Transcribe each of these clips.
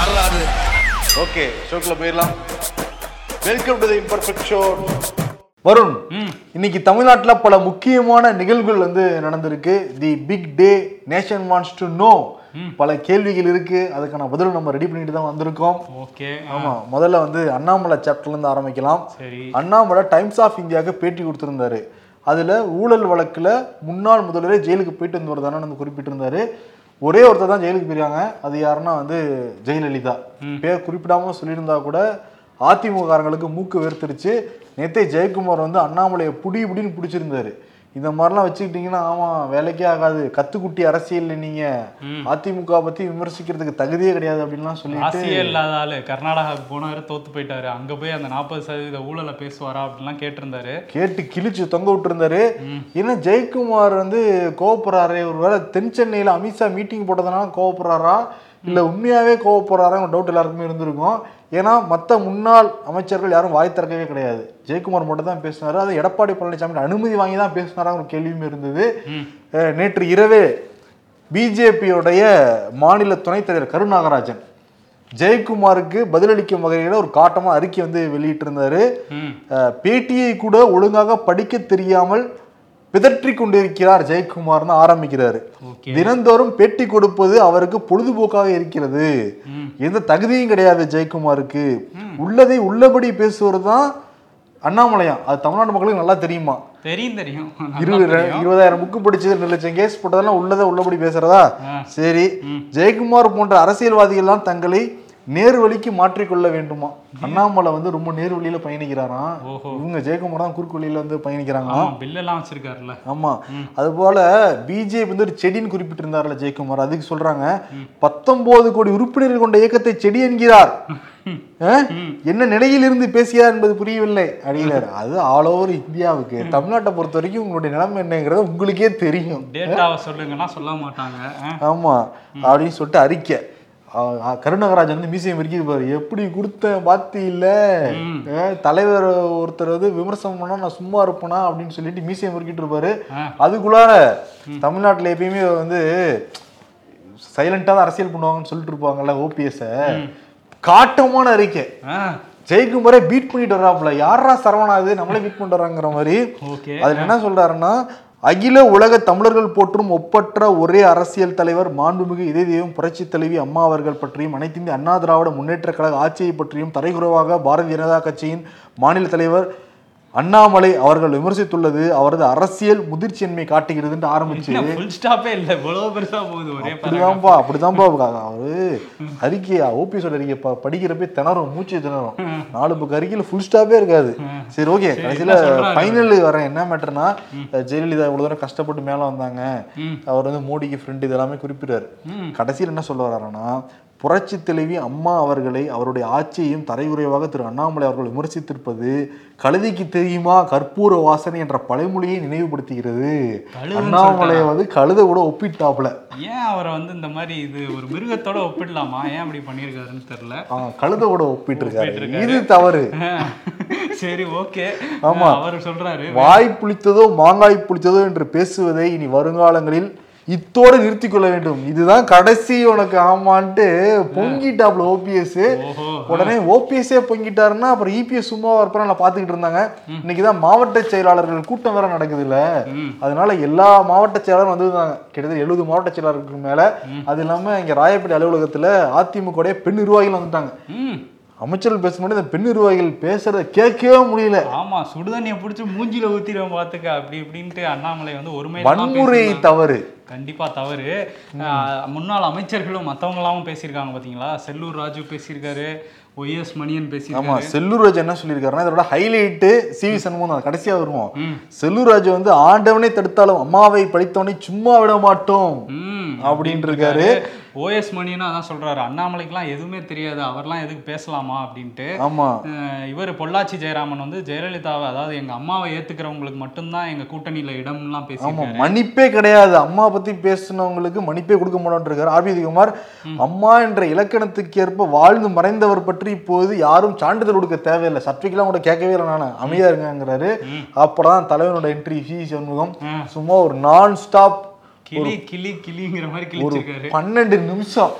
வரலாறு ஓகே ஷோக்குள்ள போயிடலாம். Welcome to the imperfect show Varun இன்னைக்கு தமிழ்நாட்டுல பல முக்கியமான நிகழ்வுகள் வந்து நடந்திருக்கு. The big day nation wants to know பல கேள்விகள் இருக்கு. அதுக்கான பதில் நம்ம ரெடி பண்ணிட்டு தான் வந்திருக்கோம். ஓகே ஆமா முதல்ல வந்து அண்ணாமலை சாப்டர்ல இருந்து ஆரம்பிக்கலாம். சரி. அண்ணாமலை டைம்ஸ் ஆஃப் இந்தியாவுக்கு பேட்டி கொடுத்திருந்தாரு. அதுல ஊழல் வழக்குல முன்னாள் முதல்வரே ஜெயிலுக்கு போயிட்டு வந்து வருதானு வந்து குறிப்பிட்டிருந்தாரு. ஒரே ஒருத்தர் தான் ஜெயிலுக்கு போயிருக்காங்க. அது யாருன்னா வந்து ஜெயலலிதா. பேர் குறிப்பிடாம சொல்லியிருந்தா கூட அதிமுக காரங்களுக்கு மூக்கு வேர்த்துருச்சு நேத்தே ஜெயக்குமார் வந்து அண்ணாமலையை புடி புடின்னு பிடிச்சிருந்தாரு. இந்த மாதிரிலாம் வச்சுக்கிட்டீங்கன்னா ஆமா வேலைக்கே ஆகாது. கத்துக்குட்டி அரசியல் நீங்க. அதிமுக பத்தி விமர்சிக்கிறதுக்கு தகுதியே கிடையாது அப்படின்லாம் சொல்லிட்டு ஆசையே இல்லாத ஆளு. கர்நாடகாவுக்கு போனாரு தோத்து போயிட்டாரு. அங்க போய் அந்த நாற்பது சதவீத ஊழலை பேசுவாரா அப்படின்லாம் கேட்டிருந்தாரு. கேட்டு கிழிச்சு தொங்க விட்டுருந்தாரு. என்ன ஜெயக்குமார் வந்து கோவப்படுறாரு? ஒருவேளை தென் சென்னையில அமித்ஷா மீட்டிங் போட்டதுனால கோவப்படுறாரா? இல்ல உண்மையாவே கோவப்படுறாரா டவுட் எல்லாருக்குமே இருந்திருக்கும். ஏன்னா மத்த முன்னாள் அமைச்சர்கள் யாரும் வாய் திறக்கவே கிடையாது. ஜெயக்குமார் மட்டும் தான் பேசினாரு. அது எடப்பாடி பழனிசாமி அனுமதி வாங்கி தான் பேசினாராங்கிற கேள்வியும் இருந்தது. நேற்று இரவே பிஜேபியோடைய மாநில துணைத் தலைவர் கருநாகராஜன் ஜெயக்குமாருக்கு பதிலளிக்கும் வகையில் ஒரு காட்டமா அறிக்கை வந்து வெளியிட்டிருந்தாரு. பேட்டியை கூட ஒழுங்காக படிக்க தெரியாமல் பிதற்றி கொண்டிருக்கிறார் ஜெயக்குமார்னு ஆரம்பிக்கிறாரு. தினந்தோறும் பேட்டி கொடுப்பது அவருக்கு பொழுதுபோக்காக இருக்கிறது. எந்த தகுதியும் கிடையாது ஜெயக்குமாருக்கு. உள்ளதை உள்ளபடி பேசுவது தான் அண்ணாமலையாம் அது தமிழ்நாட்டு மக்களுக்கு நல்லா தெரியுமா? தெரியும் தெரியும். இருபது. இருபதாயிரம் புக்கு படிச்சது ரெண்டு லட்சம் கேஸ் போட்டதெல்லாம் உள்ளதை உள்ளபடி பேசுறதா. சரி. ஜெயக்குமார் போன்ற அரசியல்வாதிகள்லாம் தங்களை நேர்வழிக்கு மாற்றிக்கொள்ள வேண்டுமா? அண்ணாமலை வந்து ரொம்ப நேர்வழியில பயணிக்கிறாராம். இவங்க ஜெயக்குமார் தான் குறுக்கு வழியில வந்து பயணிக்கிறாங்க ஆமா பில்லெல்லாம் வச்சிருக்காருல்ல. ஆமா. அது போல பிஜேபி வந்து ஒரு செடின்னு குறிப்பிட்டிருந்தார்ல ஜெயக்குமார். அதுக்கு சொல்றாங்க பத்தொன்பது கோடி உறுப்பினர்கள் கொண்ட இயக்கத்தை செடி என்கிறார்? என்ன நிலையில் இருந்து பேசியார் என்பது புரியவில்லை. அப்படிங்கிறார். அது ஆல் ஓவர் இந்தியாவுக்கு. தமிழ்நாட்டை பொறுத்த வரைக்கும் உங்களுடைய நிலைமை என்னங்கிறது உங்களுக்கே தெரியும். டேட்டாவை சொல்லுங்கன்னா சொல்ல மாட்டாங்க. ஆமா. அப்படின்னு சொல்லிட்டு அறிக்கை. கருணாகராஜன் வந்து மியூசியம் இருக்குது பாரு எப்படி கொடுத்தேன் பாத்தி இல்ல. தலைவர் ஒருத்தர் வந்து விமர்சனம் பண்ணா நான் சும்மா இருப்பேனா அப்படின்னு சொல்லிட்டு மியூசியம் இருக்கிட்டு இருப்பாரு. அதுக்குள்ளார தமிழ்நாட்டுல எப்பயுமே வந்து சைலண்டா தான் அரசியல் பண்ணுவாங்கன்னு சொல்லிட்டு இருப்பாங்கல்ல ஓபிஎஸ் காட்டமான அறிக்கை. ஆ. ஜெயக்குமாரே பீட் பண்ணிட்டு வர்றாப்புல. யாரா சரவணா இது? நம்மளே பீட் பண்ணிட்டு வர்றாங்கிற மாதிரி. அதுல என்ன சொல்றாருன்னா அகில உலக தமிழர்கள் போற்றும் ஒப்பற்ற ஒரே அரசியல் தலைவர் மாண்புமிகு இதே தெய்வம் புரட்சி தலைவி அம்மா அவர்கள் பற்றியும் அனைத்திந்திய அண்ணா திராவிட முன்னேற்ற கழக ஆட்சியை பற்றியும் தரைகுறவாக பாரதிய ஜனதா கட்சியின் மாநில தலைவர் அண்ணாமலை அவர்கள் விமர்சித்துள்ளது அவரது அரசியல் முதிர்ச்சியின்மை காட்டுகிறதுன்னு ஆரம்பிச்சு ஃபுல் ஸ்டாப்பே இல்ல. இவ்வளவு பெருசா போகுது ஒரே paragraph. அப்படிதான்ப்பா அப்படிதான்ப்பா அவரு. அறிக்கையா ஓபிஎஸோட அறிக்கை படிக்கிறப்பே திணறும் மூச்சு திணறும். நாலு புக் அறிக்கையில ஃபுல் ஸ்டாப்பே இருக்காது. சரி ஓகே கடைசியில? ஃபைனல் வரேன். என்ன மேட்டர்னா ஜெயலலிதா இவ்வளவு தூரம் கஷ்டப்பட்டு மேல வந்தாங்க. அவர் வந்து மோடிக்கு ஃப்ரெண்ட் இது எல்லாமே குறிப்பிட்டாரு கடைசியில் என்ன சொல்ல வர்றாருன்னா புரட்சி தலைவி அம்மா அவர்களை அவருடைய ஆட்சியையும் தரையுறைவாக திரு அண்ணாமலை அவர்கள் விமர்சித்திருப்பது கழுதைக்கு தெரியுமா கற்பூர வாசனை என்ற பழமொழியை நினைவுபடுத்துகிறது? அண்ணாமலையை வந்து கழுதை கூட ஒப்பிட்டாப்புல. ஏன் அவரை வந்து இந்த மாதிரி இது ஒரு மிருகத்தோட ஒப்பிடலாமா? ஏன் அப்படி பண்ணியிருக்காருன்னு தெரியல. ஆ, கழுதையோட ஒப்பிட்டு இருக்காரு. இது தவறு. சரி ஓகே. ஆமா. அவர் சொல்றாரு. வாய் புளித்ததோ மாங்காய் புளித்ததோ என்று பேசுவதை இனி வருங்காலங்களில் இத்தோடு நிறுத்திக் கொள்ள வேண்டும். இதுதான் கடைசி உனக்கு ஆமான்ட்டு பொங்கிட்டாப்ல ஓபிஎஸ் உடனே ஓபிஎஸ்ஸே பொங்கிட்டாருன்னா அப்புறம் இபிஎஸ் சும்மா இருப்பா நான் பார்த்துக்கிட்டு இருந்தாங்க. இன்னைக்கு தான் மாவட்ட செயலாளர்கள் கூட்டம் வேற நடக்குது இல்ல அதனால எல்லா மாவட்ட செயலாளரும் வந்திருந்தாங்க. கிட்டத்தட்ட எழுபது மாவட்ட செயலாளருக்கு மேல. அது இல்லாம இங்க ராயப்பேட்டை அலுவலகத்துல அதிமுக பெண் நிர்வாகிகள் வந்துட்டாங்க. அமைச்சர்கள் பேசும்போது இந்த பெண் நிர்வாகிகள் பேசுறத கேட்கவே முடியல. ஆமா சுடுதண்ணியை பிடிச்சி மூஞ்சில ஊத்திடுவோம் பாத்துக்க அப்படி இப்படின்ட்டு அண்ணாமலை வந்து ஒருமை வன்முறை தவறு. கண்டிப்பா தவறு. முன்னாள் அமைச்சர்களும் மத்தவங்களாவும் பேசியிருக்காங்க பாத்தீங்களா? செல்லூர் ராஜு பேசியிருக்காரு ஒய்எஸ் மணியன் ஆமா பேசியிருக்காரு செல்லூர் ராஜ் என்ன சொல்லியிருக்காருன்னா இதோட ஹைலைட்டு சிவி சண்முகம் தான். கடைசியா வருவோம். செல்லூர் ராஜ் வந்து ஆண்டவனை தடுத்தாலும் அம்மாவை படித்தவனை சும்மா விட மாட்டோம். அப்படின்ட்டு இருக்காரு. ஓஎஸ் மணியனும் அதான் சொல்றாரு. அண்ணாமலைக்கெல்லாம் எதுவுமே தெரியாது. அவர்லாம் எதுக்கு பேசலாமா அப்படின்ட்டு. ஆமா. இவர் பொள்ளாச்சி ஜெயராமன் வந்து ஜெயலலிதாவை அதாவது எங்க அம்மாவை ஏத்துக்கிறவங்களுக்கு மட்டும்தான் எங்க கூட்டணியில இடம்லாம் பேசியிருக்காரு. மன்னிப்பே கிடையாது. அம்மா பத்தி பேசினவங்களுக்கு மன்னிப்பே கொடுக்க மாட்டோம்னு இருக்காரு ஆர்பி குமார் அம்மா என்ற இலக்கணத்துக்கு ஏற்ப வாழ்ந்து மறைந்தவர் பற்றி இப்போது யாரும் சான்றிதழ் கொடுக்க தேவையில்லை. சர்டிஃபிகேட்லாம் கூட கேட்கவே இல்லை நான். அமைதியா இருங்கிறாரு அப்பதான் தலைவனோட என்ட்ரி சி சண்முகம் சும்மா ஒரு நான் ஸ்டாப் கிளி கிளி கிளிங்கிற மாதிரி கிழிச்சிருக்காரு. பன்னெண்டு நிமிஷம்.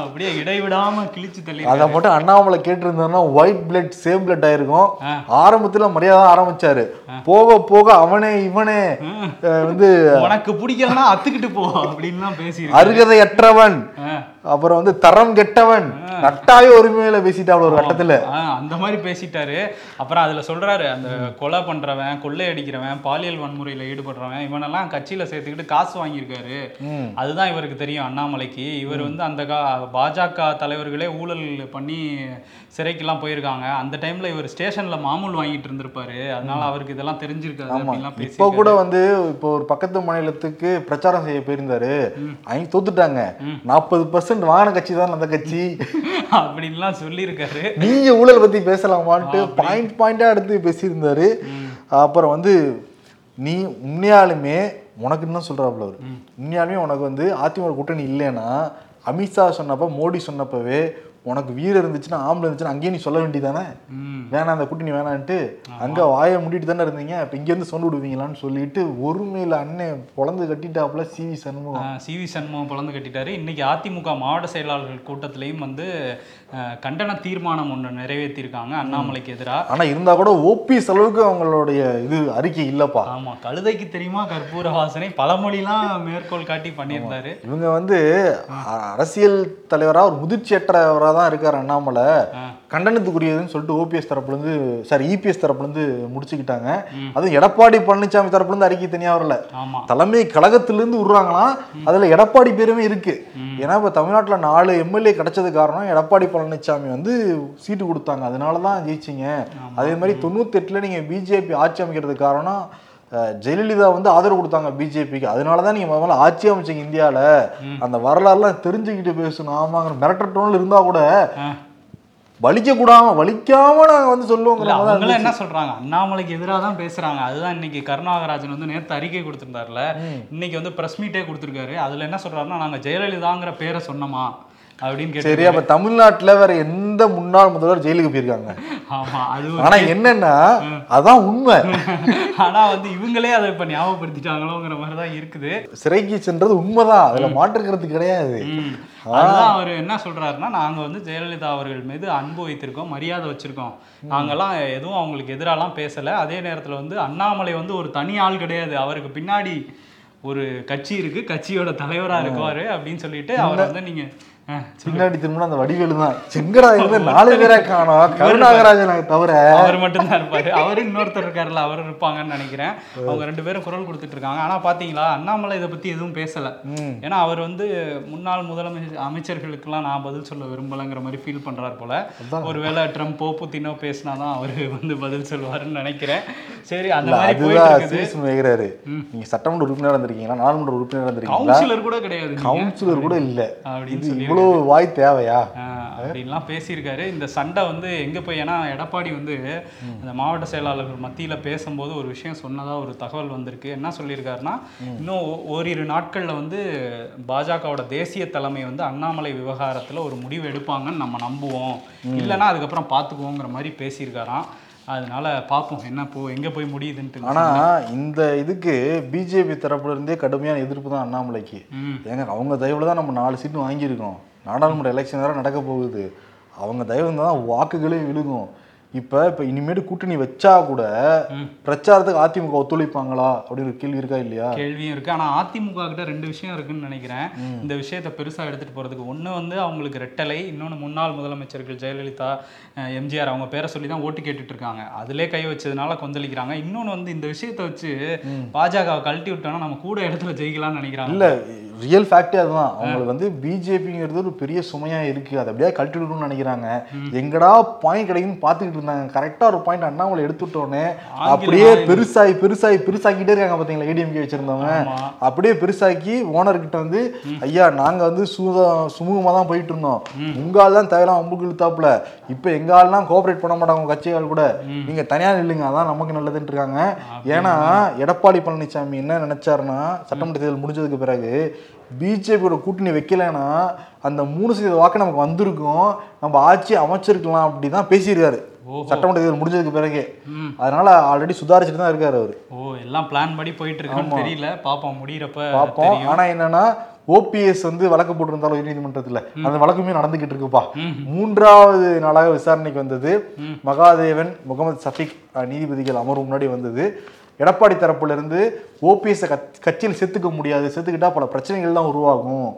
அப்படியே இடைவிடாம கிழிச்சு தள்ளி அதை மட்டும் அண்ணாமலை கேட்டிருந்தாருன்னா ஒயிட் பிளட் சேம் பிளட் ஆயிருக்கும். ஆரம்பத்துல மரியாதை ஆரம்பிச்சாரு. போக போக அவனே இவனே வந்து உனக்கு பிடிக்கலன்னா அத்துக்கிட்டு போ அப்படின்லாம் பேசி அருகதையற்றவன். அப்புறம் வந்து தரம் கெட்டவன் நட்டாய உரிமையில பேசிட்டாப்ல ஒரு கட்டத்துல. அந்த மாதிரி பேசிட்டாரு. அப்புறம் அதுல சொல்றாரு அந்த கொலை பண்றவன் கொள்ளை அடிக்கிறவன் பாலியல் வன்முறையில ஈடுபடுறவன் இவனெல்லாம் கட்சியில சேர்த்துக்கிட்டு காசு வாங்கியிருக்காரு. அதுதான் இவருக்கு தெரியும் அண்ணாமலைக்கு. இவர் வந்து அந்த பாஜக தலைவர்களே ஊழல் பண்ணி சிறைக்கெல்லாம் போயிருக்காங்க. அந்த டைம்ல இவர் ஸ்டேஷன்ல மாமூல் வாங்கிட்டு இருந்திருப்பாரு. அதனால அவருக்கு இதெல்லாம் பேசி இப்போ கூட வந்து இப்போ ஒரு பக்கத்து மாநிலத்துக்கு பிரச்சாரம் செய்ய போயிருந்தாரு. அவங்க தோத்துட்டாங்க. நாற்பது பர்சன்ட் வாங்கின கட்சி தான் அந்த கட்சி. அப்படின்லாம் சொல்லியிருக்காரு. நீங்க ஊழல் பத்தி பேசலாமான்ட்டு பாயிண்ட் பாயிண்டா எடுத்து பேசியிருந்தாரு. அப்புறம் வந்து நீ உண்மையாலுமே உனக்கு என்ன சொல்றாப்புல அவரு. உண்மையாலுமே உனக்கு வந்து அதிமுக கூட்டணி இல்லைன்னா அமித்ஷா சொன்னப்ப மோடி சொன்னப்பவே உனக்கு வீரம் இருந்துச்சுன்னா ஆம்பளை இருந்துச்சுன்னா அங்கேயே நீ சொல்ல வேண்டியதானே வேணாம் அந்த கூட்டணி வேணான்ட்டு அங்க வாயை மூடிட்டு தானே இருந்தீங்க? இப்ப இங்க இருந்து சொண்டு விடுவீங்களான்னு சொல்லிட்டு ஒருமையில அண்ணன் பொழந்து கட்டிட்டாப்புல C V Shanmugam. C V Shanmugam பிளந்து கட்டிட்டாரு. இன்னைக்கு அதிமுக மாவட்ட செயலாளர்கள் கூட்டத்திலையும் வந்து கண்டன தீர்மானம் ஒன்று நிறைவேற்றியிருக்காங்க அண்ணாமலைக்கு எதிராக ஆனா இருந்தா கூட ஓபிஎஸ் அளவுக்கு அவங்களுடைய இது அறிக்கை இல்லப்பா. ஆமா கழுதைக்கு தெரியுமா? கற்பூர வாசனை பழமொழிலாம் மேற்கோள் காட்டி பண்ணியிருந்தாரு. இவங்க வந்து அரசியல் தலைவரா ஒரு முதிர்ச்சியற்றவரா தான் இருக்காரு அண்ணாமலை. கண்டனத்துக்குரியதுன்னு சொல்லிட்டு ஓபிஎஸ் தரப்புல இருந்து சாரி இபிஎஸ் தரப்புல இருந்து முடிச்சுக்கிட்டாங்க. அதுவும் எடப்பாடி பழனிசாமி தரப்புல இருந்து அறிக்கை தனியா வரல. தலைமை கழகத்திலிருந்து விடுறாங்களாம் அதுல எடப்பாடி பேருமே இருக்கு. ஏன்னா இப்ப தமிழ்நாட்டுல நாலு எம்எல்ஏ கிடைச்சது காரணம் எடப்பாடி பழனிசாமி வந்து சீட்டு கொடுத்தாங்க. அதனால தான் ஜெயிச்சிங்க. அதே மாதிரி தொண்ணூத்தி எட்டுல நீங்க பிஜேபி ஆட்சி அமைக்கிறதுக்கு காரணம் ஜெயலலிதா வந்து ஆதரவு கொடுத்தாங்க பிஜேபிக்கு அதனால தான் நீங்க முதல்ல ஆட்சி அமைச்சீங்க இந்தியால. அந்த வரலாறுலாம் தெரிஞ்சுக்கிட்டு பேசணும். ஆமாங்கிற மிரட்டர் டோன்ல இருந்தா கூட வலிக்க கூடாம வலிக்காம நாங்க வந்து தான் அவங்களும் என்ன சொல்றாங்க? அண்ணாமலைக்கு எதிராக தான் பேசுறாங்க. அதுதான் இன்னைக்கு கருணாகராஜன் வந்து நேத்து அறிக்கை கொடுத்திருந்தாருல. இன்னைக்கு வந்து பிரஸ் மீட்டே கொடுத்திருக்காரு. அதுல என்ன சொல்றாருன்னா நாங்க ஜெயலலிதாங்கிற பேரை சொன்னோமா? அப்படின்னு சரி அப்ப தமிழ்நாட்டுல வேற எந்த முன்னாள் முதல்வர் ஜெயிலுக்கு போயிருக்காங்க? ஆமா அது ஒரு- ஆனா என்னன்னா அதான் உண்மை. ஆனா வந்து இவங்களே அதை இப்ப ஞாபகப்படுத்திட்டாங்களோங்கிற மாதிரி தான் இருக்குது. சிறைக்கு சென்றது உண்மைதான். அதுல மாற்றுக்கிறது கிடையாது. அதுதான் அவர் என்ன சொல்றாருன்னா நாங்க வந்து ஜெயலலிதா அவர்கள் மீது அன்பு வைத்திருக்கோம் மரியாதை வச்சிருக்கோம். நாங்கெல்லாம் எதுவும் அவங்களுக்கு எதிராலாம் பேசல. அதே நேரத்துல வந்து அண்ணாமலை வந்து ஒரு தனி ஆள் கிடையாது. அவருக்கு பின்னாடி ஒரு கட்சி இருக்கு. கட்சியோட தலைவரா இருக்குவாரு அப்படின்னு சொல்லிட்டு அவர் வந்து நீங்க பின்னாடி திரும்பினா அந்த வடிவேலு தான். செங்கடா இருந்து நாலு பேரா காணோம்? கருணாகராஜனை தவிர. அவர் மட்டும்தான் இருப்பாரு. அவரு இன்னொருத்தர் இருக்காருல்ல அவர் இருப்பாங்கன்னு நினைக்கிறேன். அவங்க ரெண்டு பேரும் குரல் கொடுத்துட்டு இருக்காங்க. ஆனா பாத்தீங்களா அண்ணாமலை இதை பத்தி எதுவும் பேசல. ஏன்னா அவர் வந்து முன்னாள் முதலமைச்சர் அமைச்சர்களுக்கெல்லாம் நான் பதில் சொல்ல விரும்பலைங்கிற மாதிரி ஃபீல் பண்றாரு போல. ஒருவேளை ட்ரம்ப்போ புத்தினோ பேசினாதான் அவரு வந்து பதில் சொல்லுவாருன்னு நினைக்கிறேன். சரி அந்த மாதிரி போயிட்டு நீங்க சட்டமன்ற உறுப்பினர் இருந்திருக்கீங்களா? நாடாளுமன்ற உறுப்பினர் இருந்திருக்கீங்களா? கவுன்சிலர் கூட கிடையாது. கவுன்சிலர் கூட இல்ல. அப்படின்னு சொல்லி இவ்வளவு வாய் தேவையா? அப்படின்லாம் பேசியிருக்காரு. இந்த சண்டை வந்து எங்க போய் ஏன்னா எடப்பாடி வந்து அந்த மாவட்ட செயலாளர்கள் மத்தியில பேசும்போது ஒரு விஷயம் சொன்னதா ஒரு தகவல் வந்திருக்கு. என்ன சொல்லியிருக்காருன்னா இன்னும் ஓரிரு நாட்கள்ல வந்து பாஜகவோட தேசிய தலைமை வந்து அண்ணாமலை விவகாரத்துல ஒரு முடிவு எடுப்பாங்கன்னு நம்ம நம்புவோம். இல்லைன்னா அதுக்கப்புறம் பார்த்துக்குவோங்கிற மாதிரி பேசியிருக்காராம். அதனால பார்ப்போம் என்ன போ எங்க போய் முடியுதுன்ட்டு. ஆனா இந்த இதுக்கு பிஜேபி தரப்புல இருந்தே கடுமையான எதிர்ப்பு தான் அண்ணாமலைக்கு. ஏங்க அவங்க தயவுல தான் நம்ம நாலு சீட்டு வாங்கியிருக்கோம். நாடாளுமன்ற எலெக்ஷன் வேறு நடக்க போகுது. அவங்க தயவு இருந்தால் தான் வாக்குகளே விழுகும். இப்ப இப்ப இனிமேட்டு கூட்டணி வச்சா கூட பிரச்சாரத்துக்கு அதிமுக ஒத்துழைப்பாங்களா? அப்படின்னு ஒரு கேள்வி இருக்கா இல்லையா? கேள்வியும் இருக்கு. ஆனா அதிமுக கிட்ட ரெண்டு விஷயம் இருக்குன்னு நினைக்கிறேன். இந்த விஷயத்தை பெருசா எடுத்துட்டு போறதுக்கு. ஒண்ணு வந்து அவங்களுக்கு ரெட்டலை இன்னொன்னு முன்னாள் முதலமைச்சர்கள் ஜெயலலிதா எம்ஜிஆர் அவங்க பேரை சொல்லி தான் ஓட்டு கேட்டுட்டு இருக்காங்க. அதிலே கை வச்சதுனால கொந்தளிக்கிறாங்க. இன்னொன்னு வந்து இந்த விஷயத்தை வச்சு பாஜகவை கழட்டி விட்டோம்னா நம்ம கூட இடத்துல ஜெயிக்கலாம்னு நினைக்கிறாங்க. இல்ல ரியல் ஃபேக்டே அதுதான். அவங்களுக்கு வந்து பிஜேபிங்கிறது ஒரு பெரிய சுமையா இருக்கு. அதை அப்படியே கழட்டி விடணும்னு நினைக்கிறாங்க. எங்கடா பாயிண்ட் கிடைக்குன்னு பார்த்துக்கிட்டு இருந்தாங்க கரெக்டா ஒரு பாயிண்ட் அண்ணாமலை எடுத்துட்டோன்னே. அப்படியே. பெருசாகி பெருசாகி பெருசாக்கிட்டே இருக்காங்க பாத்தீங்களா ஏடிஎம்கே வச்சிருந்தவங்க. அப்படியே பெருசாக்கி ஓனர் கிட்ட வந்து ஐயா நாங்க வந்து சுத சுமூகமா தான் போயிட்டு இருந்தோம். உங்க ஆள் தான் தேவையில்லாம் அம்புக்கு இழுத்தாப்புல. இப்ப எங்க ஆள்லாம் கோஆபரேட் பண்ண மாட்டாங்க உங்க கட்சி ஆள் கூட. நீங்க தனியா நில்லுங்க அதான் நமக்கு நல்லதுன்னு இருக்காங்க. ஏன்னா எடப்பாடி பழனிசாமி என்ன நினைச்சாருன்னா சட்டமன்ற தேர்தல் முடிஞ்சதுக்கு பிறகு பிஜேபியோட கூட்டணி வைக்கலைன்னா அந்த மூணு சதவீத வாக்கு நமக்கு வந்திருக்கும். நம்ம ஆட்சி அமைச்சிருக்கலாம் அப்படி தான் பேசியிருக்காரு. சட்டமன்ற தேர்தல் முடிஞ்சதுக்கு பிறகு. அதனால ஆல்ரெடி சுதாரிச்சுட்டு தான் இருக்காரு அவரு. ஓ எல்லாம் பிளான் படி போயிட்டு இருக்கான்னு தெரியல. பாப்போம் முடியறப்ப பார்ப்போம் தெரியும். ஆனா என்னன்னா ஓபிஎஸ் வந்து வழக்கு போட்டிருந்தாலும் உயர்நீதிமன்றத்துல. அந்த வழக்குமே நடந்துகிட்டு இருக்குப்பா. மூன்றாவது நாளாக விசாரணைக்கு வந்தது மகாதேவன் முகமது சஃபிக் நீதிபதிகள் அமர்வு முன்னாடி வந்தது. எடப்பாடி தரப்புல இருந்து ஓபிஎஸ் கட்சியில் சேர்த்துக்க முடியாது சேர்த்துக்கிட்டா பல பிரச்சனைகள் தான் உருவாகும்.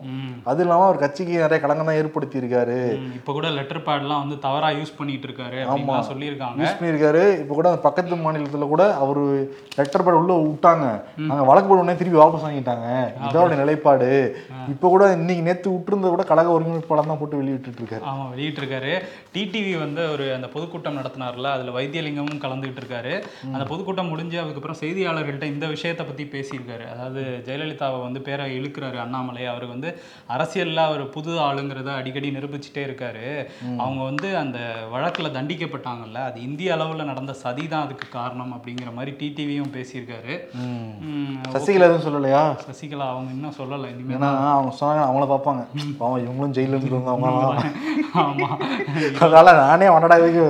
அது இல்லாம அவர் கட்சிக்கு நிறைய களங்கம் தான் ஏற்படுத்தி இருக்காரு இப்ப கூட லெட்டர் பேட்லாம் வந்து தவறா யூஸ் பண்ணிட்டு இருக்காரு அப்படின்னு சொல்லியிருக்காங்க. யூஸ் பண்ணியிருக்காரு. இப்போ கூட அந்த பக்கத்து மாநிலத்துல கூட அவரு லெட்டர் பேட் உள்ள விட்டாங்க. அங்க வழக்கு போட உடனே திருப்பி வாபஸ் வாங்கிட்டாங்க. இதோட நிலைப்பாடு. இப்போ கூட இன்னைக்கு நேத்து விட்டுருந்தத கூட கழக ஒருங்கிணைப்பாளர் தான் போட்டு வெளியிட்டு இருக்காரு ஆமா வெளியிட்டு இருக்காரு டிடிவி வந்து ஒரு அந்த பொதுக்கூட்டம் நடத்தினார்ல அதுல வைத்தியலிங்கமும் கலந்துகிட்டு இருக்காரு அந்த பொதுக்கூட்டம் முடிஞ்சு அதுக்கப்புறம் செய்தியாளர்கள்ட்ட இந்த விஷயத்தை பத்தி பேசியிருக்காரு. அதாவது ஜெயலலிதாவை வந்து பேரை இழுக்கிறாரு அண்ணாமலை. அவர் வந்து அரசியல்ல அவர் புது ஆளுங்கிறத அடிக்கடி நிரூபிச்சுட்டே இருக்காரு. அவங்க வந்து அந்த வழக்குல தண்டிக்கப்பட்டாங்கல்ல அது இந்திய அளவுல நடந்த சதி தான் அதுக்கு காரணம் அப்படிங்கிற மாதிரி டிடிவியும் பேசியிருக்காரு. சசிகலா எதுவும் சொல்லலையா? சசிகலா அவங்க இன்னும் சொல்லலை இனிமேல் அவங்க சொன்னாங்க அவங்கள பார்ப்பாங்க. பாவம் இவங்களும் ஜெயில இருந்து வந்தவங்க ஆமா. அதனால நானே வண்டடாவுக்கு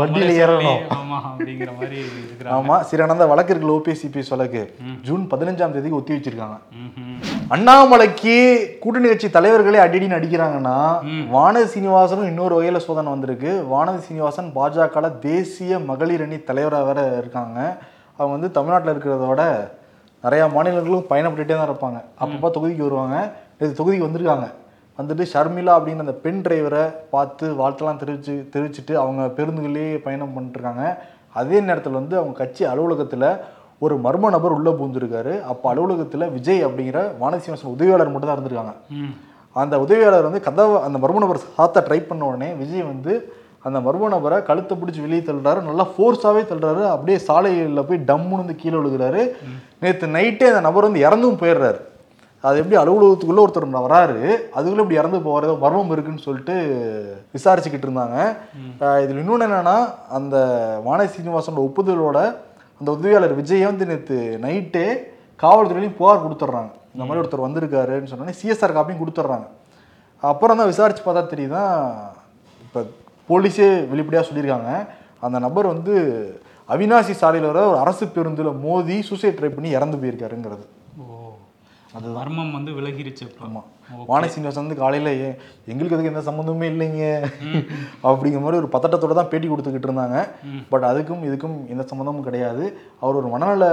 வண்டியில ஏறணும். சொல்லி, ஆமா அப்படிங்கிற மாதிரி இருக்கிறாங்க. ஆமா சரி அந்த வழக்கு இருக்குல்ல ஓபிஎஸ் சிபிஎஸ் வழக்கு ஜூன் பதினஞ்சாம் தேதிக்கு ஒத்தி வச்சிருக்காங்க. அண்ணாமலைக்கு கூட்டணி கட்சி தலைவர்களே அடிடின்னு அடிக்கிறாங்கன்னா வானதி சீனிவாசனும் இன்னொரு வகையில சோதனை வந்திருக்கு. வானதி சீனிவாசன் பாஜக தேசிய மகளிர் அணி தலைவராக வேற இருக்காங்க. அவங்க வந்து தமிழ்நாட்டில் இருக்கிறத விட நிறைய மாநிலங்களும் பயணப்பட்டுட்டே தான் இருப்பாங்க. அப்பப்போ தொகுதிக்கு வருவாங்க. இது தொகுதிக்கு வந்திருக்காங்க. வந்துட்டு ஷர்மிளா அப்படின்னு அந்த பெண் டிரைவரை பார்த்து வாழ்த்தெல்லாம் தெரிவிச்சு தெரிவிச்சுட்டு அவங்க பேருந்துகளிலேயே பயணம் பண்ணிட்டு இருக்காங்க. அதே நேரத்தில் வந்து அவங்க கட்சி அலுவலகத்தில் ஒரு மர்ம நபர் உள்ளே பூந்திருக்காரு அப்போ அலுவலகத்தில் விஜய் அப்படிங்கிற வானசீவாசன் உதவியாளர் மட்டும் தான் இருந்திருக்காங்க. அந்த உதவியாளர் வந்து கதவை அந்த மர்ம நபர் சாத்த ட்ரை பண்ண உடனே விஜய் வந்து அந்த மர்ம நபரை கழுத்தை பிடிச்சி வெளியே தள்ளுறாரு. நல்லா ஃபோர்ஸாகவே தள்ளுறாரு. அப்படியே சாலையில் போய் டம்முன்னு வந்து கீழே விழுகிறாரு. நேற்று நைட்டே அந்த நபர் வந்து இறந்தும் போயிடுறாரு. அது எப்படி அலுவலகத்துக்குள்ளே ஒருத்தர் வராரு அதுக்குள்ளே இப்படி இறந்து போகிறது மர்மம் இருக்குன்னு சொல்லிட்டு விசாரிச்சுக்கிட்டு இருந்தாங்க. இதில் இன்னொன்று என்னன்னா அந்த வானதி சீனிவாசனோட ஒப்புதலோட அந்த உதவியாளர் விஜயை வந்து நேற்று நைட்டே காவல்துறையிலையும் புகார் கொடுத்துட்றாங்க இந்த மாதிரி ஒருத்தர் வந்திருக்காருன்னு சொன்னோன்னே சிஎஸ்ஆர் காப்பியும் கொடுத்துட்றாங்க அப்புறம் தான் விசாரிச்சு பார்த்தா தெரியுதான் இப்போ போலீஸே வெளிப்படையாக சொல்லியிருக்காங்க. அந்த நபர் வந்து அவினாசி சாலையில் வர ஒரு அரசு பேருந்தில் மோதி சூசைட் ட்ரை பண்ணி இறந்து போயிருக்காருங்கிறது. அது மர்மம் வந்து விலகிருச்சு ஆமாம் வாணி சீனிவாசன் வந்து காலையில் எங்களுக்கு அதுக்கு எந்த சம்மந்தமே இல்லைங்க. அப்படிங்கிற மாதிரி ஒரு பதட்டத்தோட தான் பேட்டி கொடுத்துக்கிட்டு இருந்தாங்க. பட் அதுக்கும் இதுக்கும் எந்த சம்மந்தமும் கிடையாது. அவர் ஒரு மனநல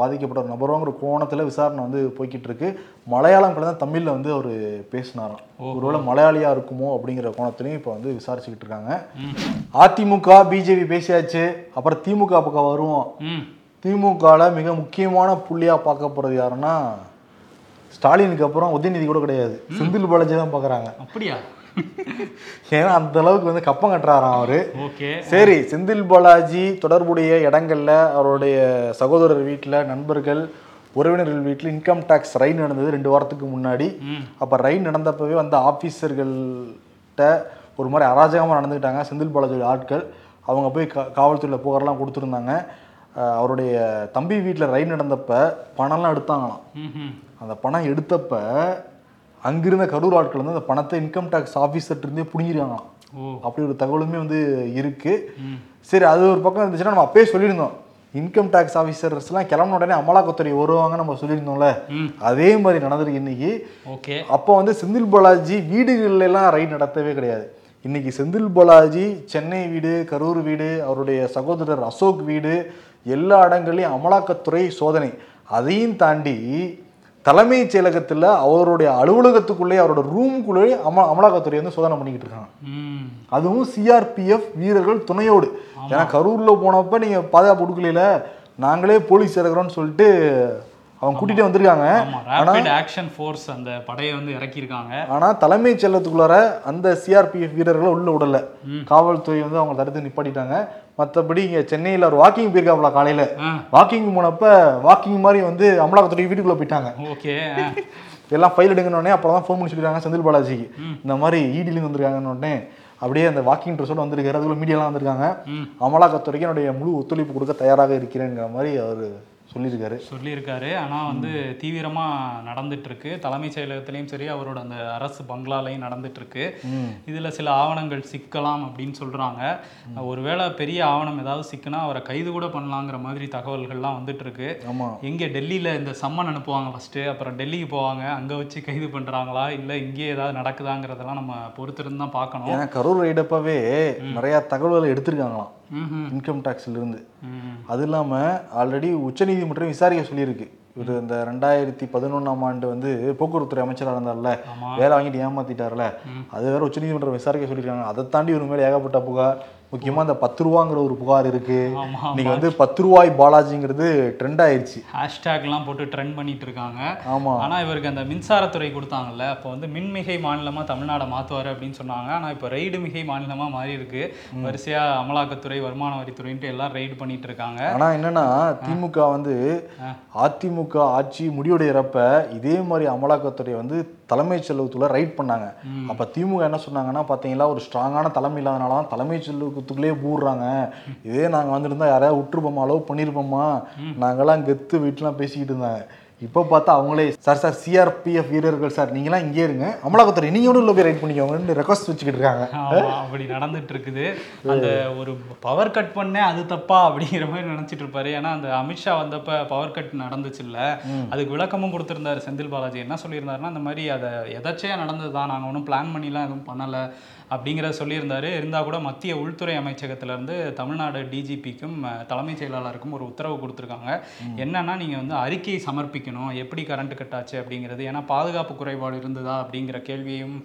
பாதிக்கப்பட்ட ஒரு நபரோங்கிற கோணத்தில் விசாரணை வந்து போய்கிட்டு இருக்கு மலையாளம் கலந்து தமிழில் வந்து அவர் பேசினாராம். ஒருவேளை மலையாளியாக இருக்குமோ அப்படிங்கிற கோணத்துலையும் இப்போ வந்து விசாரிச்சுக்கிட்டு இருக்காங்க. அதிமுக பிஜேபி பேசியாச்சு. அப்புறம் திமுக பக்கம் வருவோம். திமுகவில் மிக முக்கியமான புள்ளியாக பார்க்க போகிறது யாருன்னா ஸ்டாலினுக்கு அப்புறம் உதயநிதி கூட கிடையாது. செந்தில் பாலாஜி தான் பார்க்குறாங்க அப்படியா? ஏன்னா அந்த அளவுக்கு வந்து கப்பம் கட்டுறாராம் அவரு. சரி செந்தில் பாலாஜி தொடர்புடைய இடங்கள்ல அவருடைய சகோதரர் வீட்டில் நண்பர்கள் உறவினர்கள் வீட்டில் இன்கம் டேக்ஸ் ரைட் நடந்தது ரெண்டு வாரத்துக்கு முன்னாடி. அப்போ ரைட் நடந்தப்பவே வந்து ஆஃபீஸர்கள்ட்ட ஒரு மாதிரி அராஜகமாக நடந்துக்கிட்டாங்க செந்தில் பாலாஜி ஆட்கள். அவங்க போய் கா காவல்துறையில் புகார்லாம் கொடுத்துருந்தாங்க. அவருடைய தம்பி வீட்டில் ரைட் நடந்தப்ப பணம்லாம் எடுத்தாங்களாம். அந்த பணம் எடுத்தப்ப அங்கிருந்த கரூர் ஆட்கள் வந்து அந்த பணத்தை இன்கம் டேக்ஸ் ஆஃபீஸர்கிட்ட இருந்தே பிடிங்கிருக்காங்களாம் அப்படி ஒரு தகவலுமே வந்து இருக்கு. ம். சரி அது ஒரு பக்கம் இருந்துச்சுன்னா நம்ம அப்பயே சொல்லியிருந்தோம். இன்கம் டேக்ஸ் ஆஃபீஸர்ஸ்லாம் கிளம்பின உடனே அமலாக்கத்துறை வருவாங்க நம்ம சொல்லியிருந்தோம்ல. அதே மாதிரி நடந்திருக்கு இன்னைக்கு. ஓகே. அப்போ வந்து செந்தில் பாலாஜி வீடுகள்ல எல்லாம் ரைட் நடத்தவே கிடையாது. இன்னைக்கு செந்தில் பாலாஜி சென்னை வீடு கரூர் வீடு அவருடைய சகோதரர் அசோக் வீடு எல்லா இடங்கள்லையும் அமலாக்கத்துறை சோதனை. அதையும் தாண்டி தலைமைச் செயலகத்தில் அவருடைய அலுவலகத்துக்குள்ளே அவரோட ரூமுக்குள்ளே அம அமலாக்கத்துறை வந்து சோதனை பண்ணிக்கிட்டு இருக்காங்க. அதுவும் சிஆர்பிஎஃப் வீரர்கள் துணையோடு. ஏன்னா கரூர்ல போனப்ப நீங்க பாதுகாப்பு கொடுக்கல நாங்களே போலீஸ் இறக்குறோம்னு சொல்லிட்டு அவங்க கூட்டிட்டு வந்திருக்காங்க. ரேபிட் ஆக்ஷன் ஃபோர்ஸ் அந்த படையை வந்து இறக்கியிருக்காங்க. ஆனா தலைமைச் செல்லத்துக்குள்ளார அந்த சிஆர்பிஎஃப் வீரர்களை உள்ள விடல. காவல்துறை வந்து அவங்க தடுத்து நிப்பாட்டிட்டாங்க. மற்றபடி இங்க சென்னையில ஒரு வாக்கிங் போயிருக்காப்புல காலையில. வாக்கிங் போனப்ப வாக்கிங் மாதிரி வந்து அமலாக்கத்துறை வீட்டுக்குள்ள போயிட்டாங்க. ஓகே. எல்லாம் ஃபைல் எடுங்கன்னு அப்புறம் தான் ஃபோன் பண்ணி சொல்லிருக்காங்க செந்தில் பாலாஜிக்கு. இந்த மாதிரி இடிலேருந்து வந்திருக்காங்கன்னு உடனே அப்படியே அந்த வாக்கிங் ட்ரெஸ்ஸோட வந்திருக்காரு. அதுக்குள்ள மீடியாலாம் வந்திருக்காங்க. அமலாக்கத்துறைக்கு என்னுடைய முழு ஒத்துழைப்பு கொடுக்க தயாராக இருக்கிறேங்கிற மாதிரி அவர் சொல்லியிருக்காரு. சொல்லியிருக்காரு. ஆனால் வந்து தீவிரமாக நடந்துட்டு இருக்கு தலைமைச் செயலகத்திலையும் சரி அவரோட அந்த அரசு பங்களாலையும் நடந்துட்டு இருக்கு ம். இதில் சில ஆவணங்கள் சிக்கலாம் அப்படின்னு சொல்கிறாங்க ஒருவேளை பெரிய ஆவணம் ஏதாவது சிக்கினா அவரை கைது கூட பண்ணலாங்கிற மாதிரி தகவல்கள்லாம் வந்துட்டு இருக்கு ஆமா. எங்கே டெல்லியில் இந்த சம்மன் அனுப்புவாங்க ஃபஸ்ட்டு அப்புறம் டெல்லிக்கு போவாங்க. அங்கே வச்சு கைது பண்ணுறாங்களா இல்லை இங்கேயே ஏதாவது நடக்குதாங்கிறதெல்லாம் நம்ம பொறுத்திருந்து தான் பார்க்கணும். ஏன்னா கரூர் ரைடப்பவே நிறைய தகவல்களை எடுத்திருக்காங்களாம். இன்கம் டேக்ஸ்ல இருந்து ம் அது இல்லாம ஆல்ரெடி உச்சநீதிமன்றம் விசாரிக்க சொல்லியிருக்கு. இவர் இந்த ரெண்டாயிரத்தி பதினொன்றாம் ஆண்டு வந்து போக்குவரத்துறை அமைச்சராக இருந்தார்ல. வேலை வாங்கிட்டு ஏமாத்திட்டார்ல அது வேற உச்சநீதிமன்றம் விசாரிக்க சொல்லியிருக்காங்க. அதை தாண்டி இவர் மேல ஏகப்பட்ட புகார் முக்கியமா இந்த பத்து ரூபாங்கிற ஒரு புகார் இருக்கு. இன்னைக்கு வந்து பத்து ரூபாய் பாலாஜிங்கிறது ட்ரெண்ட் ஆயிடுச்சு ஹேஷ்டேக்லாம் போட்டு ட்ரெண்ட் பண்ணிட்டு இருக்காங்க ஆமா. ஆனா இவருக்கு அந்த மின்சாரத்துறை கொடுத்தாங்கல்ல அப்போ வந்து மின்மிகை மாநிலமா தமிழ்நாடை மாத்துவாரு அப்படின்னு சொன்னாங்க. ஆனா இப்போ ரெய்டு மிகை மாநிலமா மாறி இருக்கு. வரிசையா அமலாக்கத்துறை வருமான வரித்துறைன்ட்டு எல்லாம் ரெய்டு பண்ணிட்டு இருக்காங்க ஆனா என்னன்னா திமுக வந்து அதிமுக ஆட்சி முடிவுடையறப்ப இதே மாதிரி அமலாக்கத்துறை வந்து தலைமைச் செல்வத்துக்குள்ள ரைட் பண்ணாங்க. அப்ப திமுக என்ன சொன்னாங்கன்னா பாத்தீங்களா ஒரு ஸ்ட்ராங்கான தலைமை இல்லாதனால தான் தலைமைச் செல்வத்துக்குள்ளே பூடுறாங்க. இதே நாங்க வந்திருந்தா யாரையாவது விட்டுருப்போமா? அளவு பண்ணியிருப்போமா நாங்கெல்லாம் கெத்து வீட்டுலாம் பேசிக்கிட்டு இருந்தாங்க. இப்போ பார்த்தா அவங்களே சார் சார் சிஆர்பிஎஃப் வீரர்கள் சார் நீங்களாம் இங்கே இருங்க. அமலாக்கத்துறை நீங்க கூட உள்ள போய் ரைட் பண்ணிக்கோங்கன்னு ரெக்வஸ்ட் வச்சுக்கிட்டு இருக்காங்க அப்படி நடந்துட்டு இருக்குது அந்த ஒரு பவர் கட் பண்ணே அது தப்பா அப்படிங்கிற மாதிரி நினைச்சிட்டு இருப்பாரு ஏன்னா அந்த அமித்ஷா வந்தப்ப பவர் கட் நடந்துச்சு இல்ல அதுக்கு விளக்கமும் கொடுத்திருந்தாரு செந்தில் பாலாஜி. என்ன சொல்லியிருந்தாருன்னா இந்த மாதிரி அதை எதாச்சியா நடந்தது தான் நாங்கள் ஒன்றும் பிளான் பண்ணிலாம் எதுவும் பண்ணல. அப்படிங்கிறத சொல்லியிருந்தாரு. இருந்தால் கூட மத்திய உள்துறை அமைச்சகத்துல இருந்து தமிழ்நாடு டிஜிபிக்கும் தலைமைச் செயலாளருக்கும் ஒரு உத்தரவு கொடுத்துருக்காங்க. என்னன்னா நீங்கள் வந்து அறிக்கையை சமர்ப்பிக்கணும். எப்படி கரண்ட் கட் ஆச்சு அப்படிங்கிறது. ஏன்னா பாதுகாப்பு குறைபாடு இருந்ததா அப்படிங்கிற கேள்வியையும்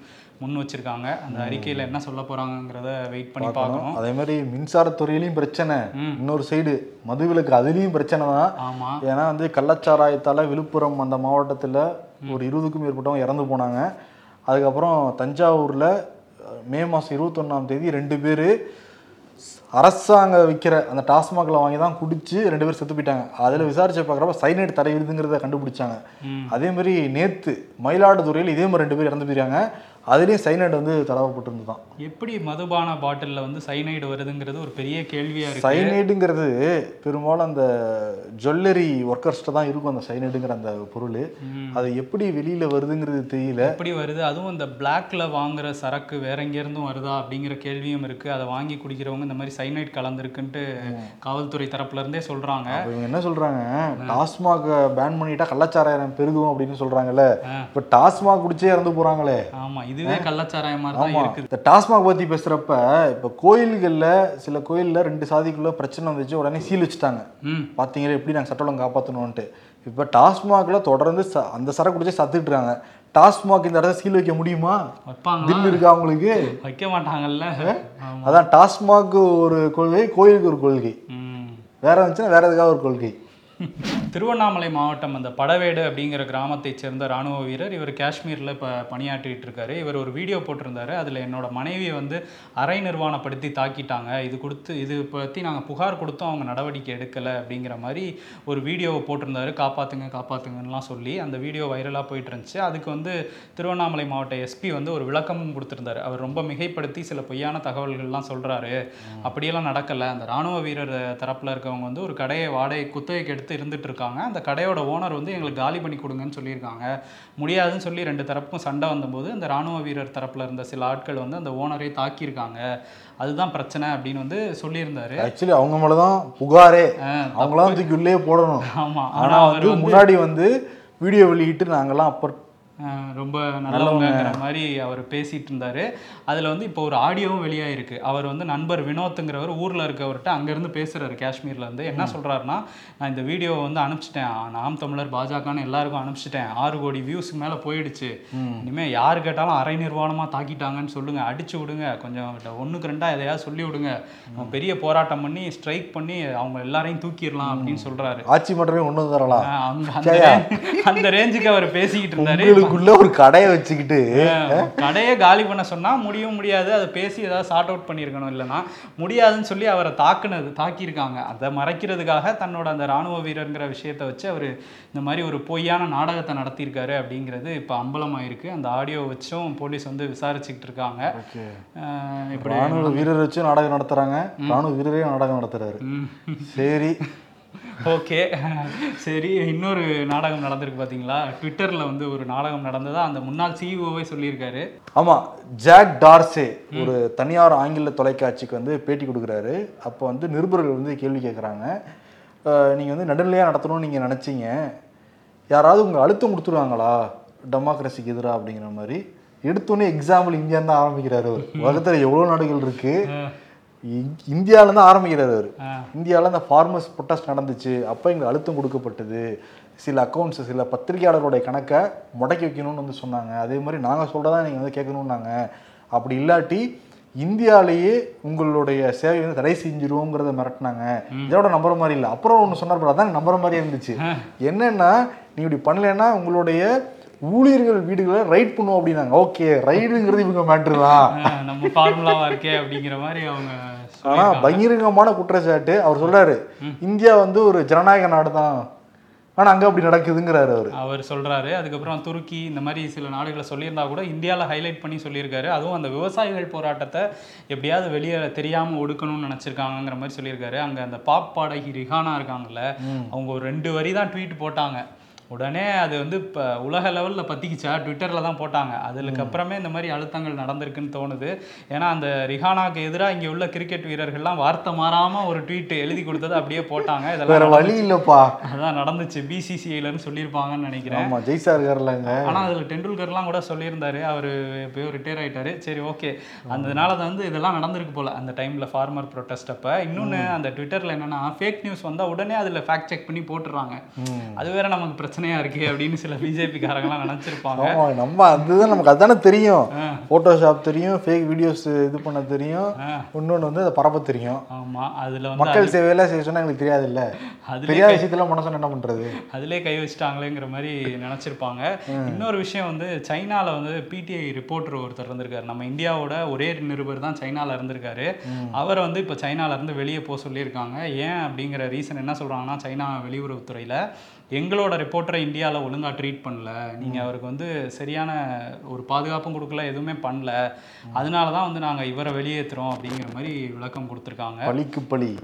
முன் வச்சிருக்காங்க. அந்த அறிக்கையில் என்ன சொல்ல போறாங்கங்கிறத வெயிட் பண்ணி பார்க்கணும். அதே மாதிரி மின்சாரத்துறையிலையும் பிரச்சனை. இன்னொரு சைடு மதுவிலக்கு அதுலேயும் பிரச்சனை தான். ஆமா. ஏன்னா வந்து கள்ளச்சாராயத்தால் விழுப்புரம் அந்த மாவட்டத்தில் ஒரு இருபதுக்கும் மேற்பட்டவங்க இறந்து போனாங்க. அதுக்கப்புறம் தஞ்சாவூரில் மே மாதம் இருபத்தொன்னாம் தேதி ரெண்டு பேர் அரசாங்க விற்கிற அந்த டாஸ்மாகில் வாங்கி தான் குடிச்சு ரெண்டு பேர் செத்து போயிட்டாங்க. அதில் விசாரிச்சு பார்க்குறப்ப சைனைட் தடை விருதுங்கிறத கண்டுபிடிச்சாங்க. அதே மாதிரி நேற்று மயிலாடுதுறையில் இதே மாதிரி ரெண்டு பேர் இறந்து போயிருக்காங்க. அதுலேயும் சைனைட் வந்து தடவப்பட்டிருந்து தான் எப்படி மதுபான பாட்டில்ல வந்து சைனைடு வருதுங்கிறது ஒரு பெரிய கேள்வியா இருக்கு. சைனைடுங்கிறது பெரும்பாலும் அந்த ஜுவல்லரி ஒர்க்கர்ஸ்ட்ட தான் இருக்கும் அந்த சைனைடுங்கிற அந்த பொருள். அது எப்படி வெளியில வருதுங்கிறது தெரியல. எப்படி வருது? அதுவும் இந்த பிளாக்ல வாங்குற சரக்கு வேற எங்க இருந்தும் வருதா அப்படிங்கிற கேள்வியும் இருக்கு. அதை வாங்கி குடிக்கிறவங்க இந்த மாதிரி சைனைட் கலந்துருக்குன்ட்டு காவல்துறை தரப்புல இருந்தே சொல்றாங்க. அப்ப இவங்க என்ன சொல்றாங்க? டாஸ்மாக் பேன் பண்ணிட்டா கள்ளச்சாராயம் பெருகும் அப்படின்னு சொல்றாங்கல்ல. இப்ப டாஸ்மாக் குடிச்சே இறந்து போறாங்களே. ஆமா இதுவே கள்ளச்சாராயம் தான் இருக்குது. இந்த டாஸ்மாக் பத்தி பேசுறப்ப இப்ப கோயில்கள்ல சில கோயில்ல ரெண்டு சாதிக்குள்ள பிரச்சனை வந்துச்சு உடனே சீல் வச்சுட்டாங்க. ம். பாத்தீங்களா எப்படி நாங்க சட்டம் ஒழுங்கு காப்பாற்றணும்ன்ட்டு இப்போ டாஸ்மாக்ல தொடர்ந்து அந்த சரக்கு குடிச்சே சத்துட்டு இருக்காங்க. டாஸ்மாக் இந்த இடத்த சீல் வைக்க முடியுமா? தில் இருக்கா அவங்களுக்கு? வைக்க மாட்டாங்கல்ல. அதான் டாஸ்மாக் ஒரு கொள்கை கோயிலுக்கு ஒரு கொள்கை. வேற இருந்துச்சுன்னா வேற எதுக்காக ஒரு கொள்கை. திருவண்ணாமலை மாவட்டம் அந்த படவேடு அப்படிங்கிற கிராமத்தைச் சேர்ந்த ராணுவ வீரர் இவர் காஷ்மீரில் இப்போ பணியாற்றிட்டு இருக்காரு இவர் ஒரு வீடியோ போட்டிருந்தாரு. அதில் என்னோட மனைவியை வந்து அரை நிர்வாணப்படுத்தி தாக்கிட்டாங்க. இது கொடுத்து இது பற்றி நாங்கள் புகார் கொடுத்தோம் அவங்க நடவடிக்கை எடுக்கலை அப்படிங்கிற மாதிரி ஒரு வீடியோவை போட்டிருந்தாரு. காப்பாற்றுங்க காப்பாற்றுங்கலாம் சொல்லி அந்த வீடியோ வைரலாக போயிட்டு இருந்துச்சு அதுக்கு வந்து திருவண்ணாமலை மாவட்ட எஸ்பி வந்து ஒரு விளக்கமும் கொடுத்திருந்தாரு. அவர் ரொம்ப மிகைப்படுத்தி சில பொய்யான தகவல்கள்லாம் சொல்கிறாரு அப்படியெல்லாம் நடக்கலை. அந்த ராணுவ வீரர் தரப்பில் இருக்கவங்க வந்து ஒரு கடையை வாடகை குத்தகைக்கு எடுத்து இருந்துட்டு இருக்காங்க அந்த கடையோட ஓனர் வந்து எங்களுக்கு காலி பண்ணி கொடுங்கன்னு சொல்லியிருக்காங்க. முடியாதுன்னு சொல்லி ரெண்டு தரப்புக்கும் சண்டை வந்தபோது அந்த ராணுவ வீரர் தரப்பில் இருந்த சில ஆட்கள் வந்து அந்த ஓனரை தாக்கியிருக்காங்க. அதுதான் பிரச்சனை அப்படின்னு வந்து சொல்லியிருந்தாரு. ஆக்சுவலி அவங்க மேலதான் புகாரே. அஹ் அவங்களாம் தூக்கி உள்ளே போடணும். ஆமா. ஆனா வந்து முன்னாடி வந்து வீடியோ வெளியிட்டு நாங்கெல்லாம் அப்பர் அஹ் ரொம்ப நல்லவங்கங்கிற மாதிரி அவர் பேசிட்டு இருந்தாரு. அதுல வந்து இப்போ ஒரு ஆடியோவும் வெளியாயிருக்கு. அவர் வந்து நண்பர் வினோத்துங்கிறவர் ஊர்ல இருக்கவர்கிட்ட அங்கிருந்து பேசுறாரு காஷ்மீர்ல இருந்து. என்ன சொல்றாருன்னா நான் இந்த வீடியோவை வந்து அனுப்பிச்சிட்டேன். நாம் தமிழர் பாஜகன்னு எல்லாருக்கும் அனுப்பிச்சிட்டேன். ஆறு கோடி வியூஸ்க்கு மேல போயிடுச்சு. இனிமே யாரு கேட்டாலும் அரை நிர்வாணமா தாக்கிட்டாங்கன்னு சொல்லுங்க. அடிச்சு விடுங்க. கொஞ்சம் ஒண்ணுக்கு ரெண்டா எதையாவது சொல்லி விடுங்க. பெரிய போராட்டம் பண்ணி ஸ்ட்ரைக் பண்ணி அவங்க எல்லாரையும் தூக்கிடலாம் அப்படின்னு சொல்றாரு. ஆட்சி அங்க அந்த range- அந்த ரேஞ்சுக்கு அவர் பேசிக்கிட்டு இருந்தாரு. உங்களுக்குள்ள ஒரு கடையை வச்சுக்கிட்டு கடையை காலி பண்ண சொன்னா முடியும் முடியாது. அதை பேசி ஏதாவது சார்ட் அவுட் பண்ணியிருக்கணும். இல்லைன்னா முடியாதுன்னு சொல்லி அவரை தாக்குனது தாக்கியிருக்காங்க. அதை மறைக்கிறதுக்காக தன்னோட அந்த ராணுவ வீரருங்கிற விஷயத்தை வச்சு அவர் இந்த மாதிரி ஒரு பொய்யான நாடகத்தை நடத்தியிருக்காரு அப்படிங்கிறது இப்போ அம்பலமாயிருக்கு. அந்த ஆடியோ வச்சும் போலீஸ் வந்து விசாரிச்சுக்கிட்டு இருக்காங்க. இப்படி ராணுவ வீரர் வச்சு நாடகம் நடத்துறாங்க. ராணுவ வீரரே நாடகம் நடத்துறாரு. சரி. ஓகே. சரி இன்னொரு நாடகம் நடந்திருக்கு பார்த்தீங்களா ட்விட்டரில் வந்து ஒரு நாடகம் நடந்ததா அந்த முன்னாள் சிஇஓவே சொல்லியிருக்காரு. ஆமா ஜாக் டார்சே ஒரு தனியார் ஆங்கில தொலைக்காட்சிக்கு வந்து பேட்டி கொடுக்குறாரு. அப்போ வந்து நிருபர்கள் வந்து கேள்வி கேட்குறாங்க நீங்க வந்து நடுநிலையா நடத்தணும்னு நீங்க நினைச்சீங்க. யாராவது உங்க அழுத்தம் கொடுத்துருவாங்களா? டெமோக்ரஸிக்கு எதிராக அப்படிங்கிற மாதிரி. எடுத்தோன்னே எக்ஸாம்பிள் இந்தியா தான் ஆரம்பிக்கிறாரு அவர். உலகத்துல எவ்வளவு நாடுகள் இருக்கு. இ- இந்தியால இருந்து ஆரம்பிக்கிறாரு அவர். இந்தியாவில் அந்த ஃபார்மர்ஸ் ப்ரொட்டஸ்ட் நடந்துச்சு. அப்போ எங்களுக்கு அழுத்தம் கொடுக்கப்பட்டது. சில அக்கௌண்ட்ஸ் சில பத்திரிகையாளர்களுடைய கணக்கை முடக்கி வைக்கணும்னு வந்து சொன்னாங்க. அதே மாதிரி நாங்கள் சொல்கிறதா நீங்கள் வந்து கேட்கணும்னாங்க. அப்படி இல்லாட்டி இந்தியாலேயே உங்களுடைய சேவை வந்து தடை செஞ்சிருவோங்கிறத மிரட்டினாங்க. இதோட நம்புற மாதிரி இல்லை. அப்புறம் ஒன்று சொன்னார் அதான் நம்புற மாதிரி இருந்துச்சு. என்னன்னா நீ இப்படி பண்ணலைன்னா உங்களுடைய ஊழியர்கள் வீடுகளை ரைட் பண்ணுவோம் அப்படின்னாங்க. ஓகே ரைடுங்கிறது இவங்க மேட்ரு தான். நம்ம ஃபார்முலாவா இருக்கே அப்படிங்கிற மாதிரி அவங்க ஆனா பகிரங்கமான குற்றச்சாட்டு. அவர் சொல்றாரு இந்தியா வந்து ஒரு ஜனநாயக நாடு தான் ஆனா அங்க அப்படி நடக்குதுங்கிறாரு அவரு. அவர் சொல்றாரு அதுக்கப்புறம் துருக்கி இந்த மாதிரி சில நாடுகளை சொல்லியிருந்தா கூட இந்தியாவில் ஹைலைட் பண்ணி சொல்லியிருக்காரு. அதுவும் அந்த விவசாயிகள் போராட்டத்தை எப்படியாவது வெளியே தெரியாம ஒடுக்கணும்னு நினைச்சிருக்காங்கங்கிற மாதிரி சொல்லியிருக்காரு. அங்க அந்த பாப் பாடகி ரிஹானா இருக்காங்கல்ல அவங்க ஒரு ரெண்டு வரி தான் ட்வீட் போட்டாங்க. உடனே அது வந்து இப்போ உலக லெவலில் பற்றிக்கிச்சா ட்விட்டரில் தான் போட்டாங்க. அதுக்கு அப்புறமே இந்த மாதிரி அழுத்தங்கள் நடந்திருக்குன்னு தோணுது. ஏன்னா அந்த ரிஹானாக்கு எதிராக இங்கே உள்ள கிரிக்கெட் வீரர்கள்லாம் வார்த்தை மாறாமல் ஒரு ட்வீட் எழுதி கொடுத்தது அப்படியே போட்டாங்க. வேற இதெல்லாம் வழி இல்லப்பா. அதான் நடந்துச்சு. பிசிசிஐலன்னு சொல்லியிருப்பாங்கன்னு நினைக்கிறேன். ஆமா ஜெய்சா இருக்காருலங்க ஆனா அதுல டெண்டுல்கர்லாம் கூட சொல்லியிருந்தாரு. அவர் எப்பயோ ரிட்டையர் ஆயிட்டாரு. சரி ஓகே அதனால தான் வந்து இதெல்லாம் நடந்திருக்கு போல அந்த டைம்ல ஃபார்மர் ப்ரொட்டஸ்ட் அப்ப. இன்னொன்னு அந்த ட்விட்டர்ல என்னன்னா ஃபேக் நியூஸ் வந்தா உடனே அதுல ஃபேக்ட் செக் பண்ணி போட்டுறாங்க அது வேற நமக்கு பிரச்சனையா இருக்கு அப்படின்னு சில பிஜேபி காரங்களாம் நினைச்சிருப்பாங்க நம்ம அதுதான் நமக்கு அதானே தெரியும். போட்டோஷாப் தெரியும் ஃபேக் வீடியோஸ் இது பண்ண தெரியும். இன்னொன்னு வந்து அதை பரப்ப தெரியும். ஆமா அதுல மக்கள் சேவையெல்லாம் செய்ய சொன்னா எங்களுக்கு தெரியாது இல்ல அதுலயே தெரியாத விஷயத்துல மனசு என்ன பண்றது? அதிலே கை வச்சிட்டாங்களேங்கிற மாதிரி நினச்சிருப்பாங்க. இன்னொரு விஷயம் வந்து சைனால வந்து பிடிஐ ரிப்போர்ட்டர் ஒருத்தர் இருந்திருக்காரு. நம்ம இந்தியாவோட ஒரே நிருபர் தான் சைனால இருந்திருக்காரு. அவரை வந்து இப்போ சைனால இருந்து வெளியே போக சொல்லியிருக்காங்க. ஏன் அப்படிங்கிற ரீசன் என்ன சொல்றாங்கன்னா சைனா வெளியுறவுத்துறையில எங்களோட ரிப்போர்ட்டரை இந்தியாவில் ஒழுங்கா ட்ரீட் பண்ணல. நீங்க அவருக்கு வந்து சரியான ஒரு பாதுகாப்பும் கொடுக்கல எதுவுமே பண்ணல. அதனால தான் வந்து நாங்க இவரை வெளியேற்றுறோம் அப்படிங்கிற மாதிரி விளக்கம் கொடுத்துருக்காங்க. பழிக்கு பழி.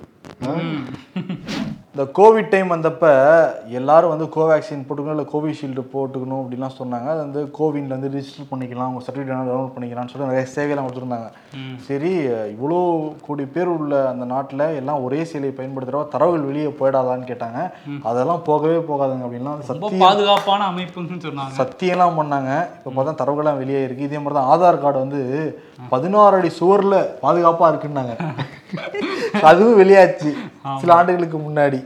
இந்த கோவிட் டைம் வந்தப்ப எல்லாரும் வந்து கோவேக்சின் போட்டுக்கணும் இல்லை கோவிஷீல்டு போட்டுக்கணும் அப்படிலாம் சொன்னாங்க. அது வந்து கோவின்ல வந்து ரிஜிஸ்டர் பண்ணிக்கலாம் உங்கள் சர்டிஃபிகேட் டவுன்லோட் பண்ணிக்கலாம்னு சொல்லி நிறைய சேவையெல்லாம் கொடுத்துருந்தாங்க. சரி இவ்வளோ கோடி பேர் உள்ள அந்த நாட்டில் எல்லாம் ஒரே சேலையை பயன்படுத்துகிறவா தரவுகள் வெளியே போயிடாதான்னு கேட்டாங்க. அதெல்லாம் போகவே போகாதுங்க அப்படின்லாம் சத்தியம். பாதுகாப்பான அமைப்புன்னு சொன்னாங்க. சத்தியம்லாம் பண்ணாங்க. இப்போ பார்த்தா தரவுகள்லாம் வெளியே இருக்கு. இதே மாதிரி தான் ஆதார் கார்டு வந்து பதினாறு அடி சுவரில் பாதுகாப்பாக இருக்குன்னாங்க. அதுவும் வெளியாச்சு. சில ஆண்டுகளுக்கு முன்னாடி.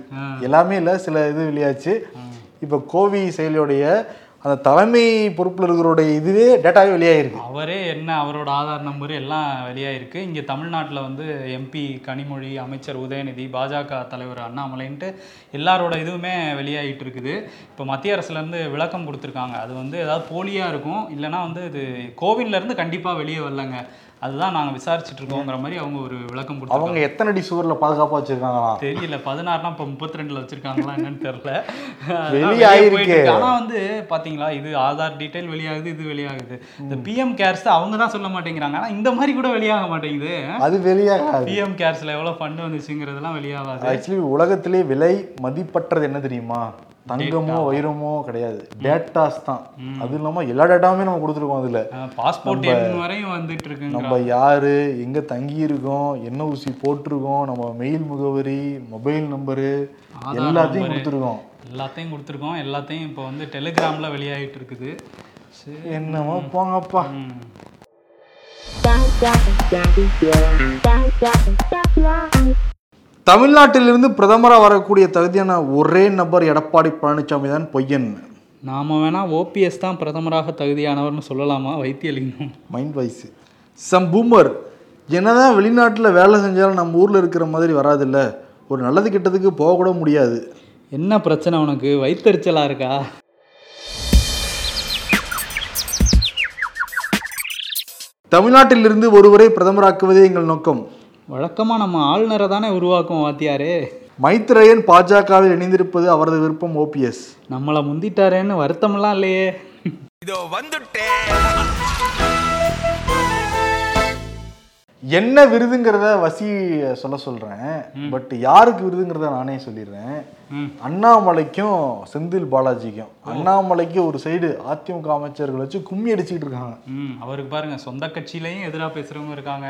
எல்லாமே இல்லை சில இது வெளியாச்சு. இப்போ கோவி செயலியோடைய அந்த தலைமை பொறுப்பில் இருக்கிறோடைய இதுவே டேட்டாவே வெளியாயிருக்கு. அவரே என்ன அவரோட ஆதார் நம்பர் எல்லாம் வெளியாயிருக்கு. இங்கே தமிழ்நாட்டில் வந்து எம்பி கனிமொழி அமைச்சர் உதயநிதி பாஜக தலைவர் அண்ணாமலைன்ட்டு எல்லாரோட இதுவுமே வெளியாகிட்டு இருக்குது இப்போ மத்திய அரசுலேருந்து விளக்கம் கொடுத்துருக்காங்க. அது வந்து ஏதாவது போலியாக இருக்கும் இல்லைன்னா வந்து இது கோவின்லேருந்து கண்டிப்பாக வெளியே வரலங்க. அதுதான் நாங்கள் விசாரிச்சுட்டு இருக்கோங்கிற மாதிரி அவங்க ஒரு விளக்கம் கொடுத்தாங்க அவங்க எத்தனை அடி சுவரில் பாதுகாப்பாக வச்சிருக்காங்களாம் தெரியல பதினாறுனா இப்போ முப்பத்தி ரெண்டுல வச்சிருக்காங்களா என்னன்னு தெரியல. வெளிய வெளியே ஆயிருக்கு. போயிட்டு இருக்கு. ஆனா வந்து பாத்தீங்களா இது ஆதார் டீடைல் வெளியாகுது இது வெளியாகுது. இந்த பிஎம் கேர்ஸ் அவங்க தான் சொல்ல மாட்டேங்கிறாங்க. ஆனா இந்த மாதிரி கூட வெளியாக மாட்டேங்குது. அது வெளியாகாது. பிஎம் கேர்ஸ்ல எவ்வளவு ஃபண்ட் வந்துச்சுங்கிறதெல்லாம் வெளியாகாது. ஆக்சுவலி உலகத்திலே விலை மதிப்பற்றது என்ன தெரியுமா? தங்கமோ வைரமோ கிடையாது. டேட்டாஸ் தான். அது இல்லாமல் எல்லா டேட்டாவுமே நம்ம கொடுத்துருக்கோம் அதில். பாஸ்போர்ட் வரையும் வந்துட்டு இருக்குங்க நம்ம யாரு எங்க தங்கி இருக்கோம் என்ன ஊசி போட்டிருக்கோம் நம்ம மெயில் முகவரி மொபைல் நம்பரு எல்லாத்தையும் number. கொடுத்துருக்கோம். எல்லாத்தையும் கொடுத்துருக்கோம். எல்லாத்தையும் இப்போ வந்து டெலிகிராம்ல வெளியாகிட்டு இருக்குது சரி. என்னமோ போங்கப்பா. ம். தமிழ்நாட்டிலிருந்து பிரதமராக வரக்கூடிய தகுதியான ஒரே நபர் எடப்பாடி பழனிசாமி தான் பொய்யன். நாம வேணா ஓபிஎஸ் தான் பிரதமராக தகுதியானவர்னு சொல்லலாமா? Vaithilingam. Mind wise. Some boomer என்னதான் வெளிநாட்டில் வேலை செஞ்சாலும் நம்ம ஊரில் இருக்கிற மாதிரி வராதுல்ல. ஒரு நல்லது கெட்டதுக்கு போக கூட முடியாது. என்ன பிரச்சனை உனக்கு? வயித்தெரிச்சலா இருக்கா? தமிழ்நாட்டிலிருந்து ஒருவரை பிரதமராக்குவதே எங்கள் நோக்கம். வழக்கமா நம்ம ஆளுநரை தானே உருவாக்கும் வாத்தியாரே. மைத்ரேயன் பாஜகவில் இணைந்திருப்பது அவரது விருப்பம் ஓபிஎஸ். நம்மளை முந்திட்டாரேன்னு வருத்தமெல்லாம் இல்லையே. என்ன விருதுங்கிறத வசி சொல்ல சொல்றேன். பட் யாருக்கு விருதுங்கிறத நானே சொல்லிடுறேன். அண்ணாமலைக்கும் செந்தில் பாலாஜிக்கும். அண்ணாமலைக்கு ஒரு சைடு அதிமுக அமைச்சர்கள் வச்சு கும்மி அடிச்சுக்கிட்டு இருக்காங்க. ம் அவருக்கு பாருங்க சொந்த கட்சியிலையும் எதிரா பேசுறவங்க இருக்காங்க.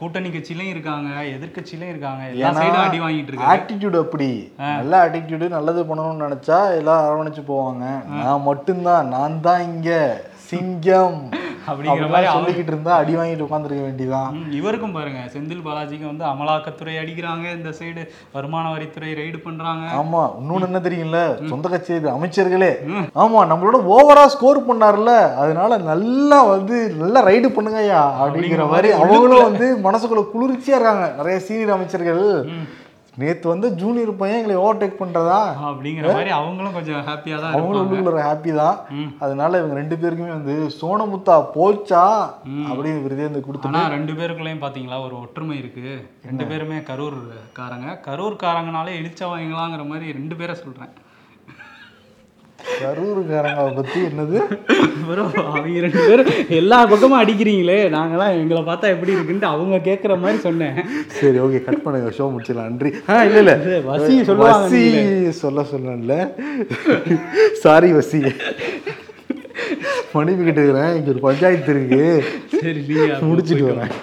கூட்டணி கட்சியிலையும் இருக்காங்க எதிர்க்கட்சியிலையும் இருக்காங்க. எல்லா சைடும் அடி வாங்கிட்டு இருக்காங்க ஆட்டிடியூட் அப்படி. நல்ல ஆட்டிடியூடு நல்லது பண்ணணும்னு நினைச்சா எல்லாம் அரவணைச்சு போவாங்க. நான் மட்டும்தான் நான் தான் இங்க. சிங்கம் அப்படிங்கிற மாதிரி சொல்லிக்கிட்டு இருந்தா அடி வாங்கிட்டு உட்காந்துருக்க வேண்டியதான் இவருக்கும் பாருங்க செந்தில் பாலாஜிக்கு வந்து அமலாக்கத்துறை அடிக்கிறாங்க இந்த சைடு வருமான வரித்துறை ரைடு பண்றாங்க. ஆமா இன்னொன்னு என்ன தெரியுங்கள சொந்த கட்சி அமைச்சர்களே. ஆமா நம்மளோட ஓவரா ஸ்கோர் பண்ணார்ல அதனால நல்லா வந்து நல்லா ரைடு பண்ணுங்கய்யா அப்படிங்கிற மாதிரி அவங்களும் வந்து மனசுக்குள்ள குளிர்ச்சியா இருக்காங்க. நிறைய சீனியர் அமைச்சர்கள். நேத்து வந்து ஜூனியர் பையன் எங்களை ஓவர்டேக் பண்றதா? அப்படிங்கிற மாதிரி அவங்களும் கொஞ்சம் ஹாப்பியா தான் அவங்களும் உள்ளுக்குள்ள ஹாப்பி தான். அதனால இவங்க ரெண்டு பேருக்குமே வந்து சோனமுத்தா போச்சா? அப்படின்னு விருதே வந்து கொடுத்து ஆனா ரெண்டு பேருக்குள்ளேயும் பாத்தீங்களா ஒரு ஒற்றுமை இருக்கு. ரெண்டு பேருமே கரூர் காரங்க கரூர் காரங்கனாலே இழிச்சவாங்களாங்கிற மாதிரி ரெண்டு பேரை சொல்றேன். கரூருக்காரங்க பத்தி என்னது? ப்ரோ அவங்க ரெண்டு பேரும் எல்லா பக்கமும் அடிக்கிறீங்களே. நாங்களாம் எங்களை பார்த்தா எப்படி இருக்குன்ட்டு அவங்க கேட்குற மாதிரி சொன்னேன். சரி ஓகே கட் பண்ணுங்க. ஷோ முடிச்சிடலாம். நன்றி. ஆ இல்ல இல்ல. வசி சொல்லுவாங்க வசி சொல்ல சொல்லல சாரி வசி. மன்னிப்பு கேட்டுக்கிறேன். இங்க ஒரு பஞ்சாயத்து இருக்கு. சரி முடிச்சிட்டு வரேன்.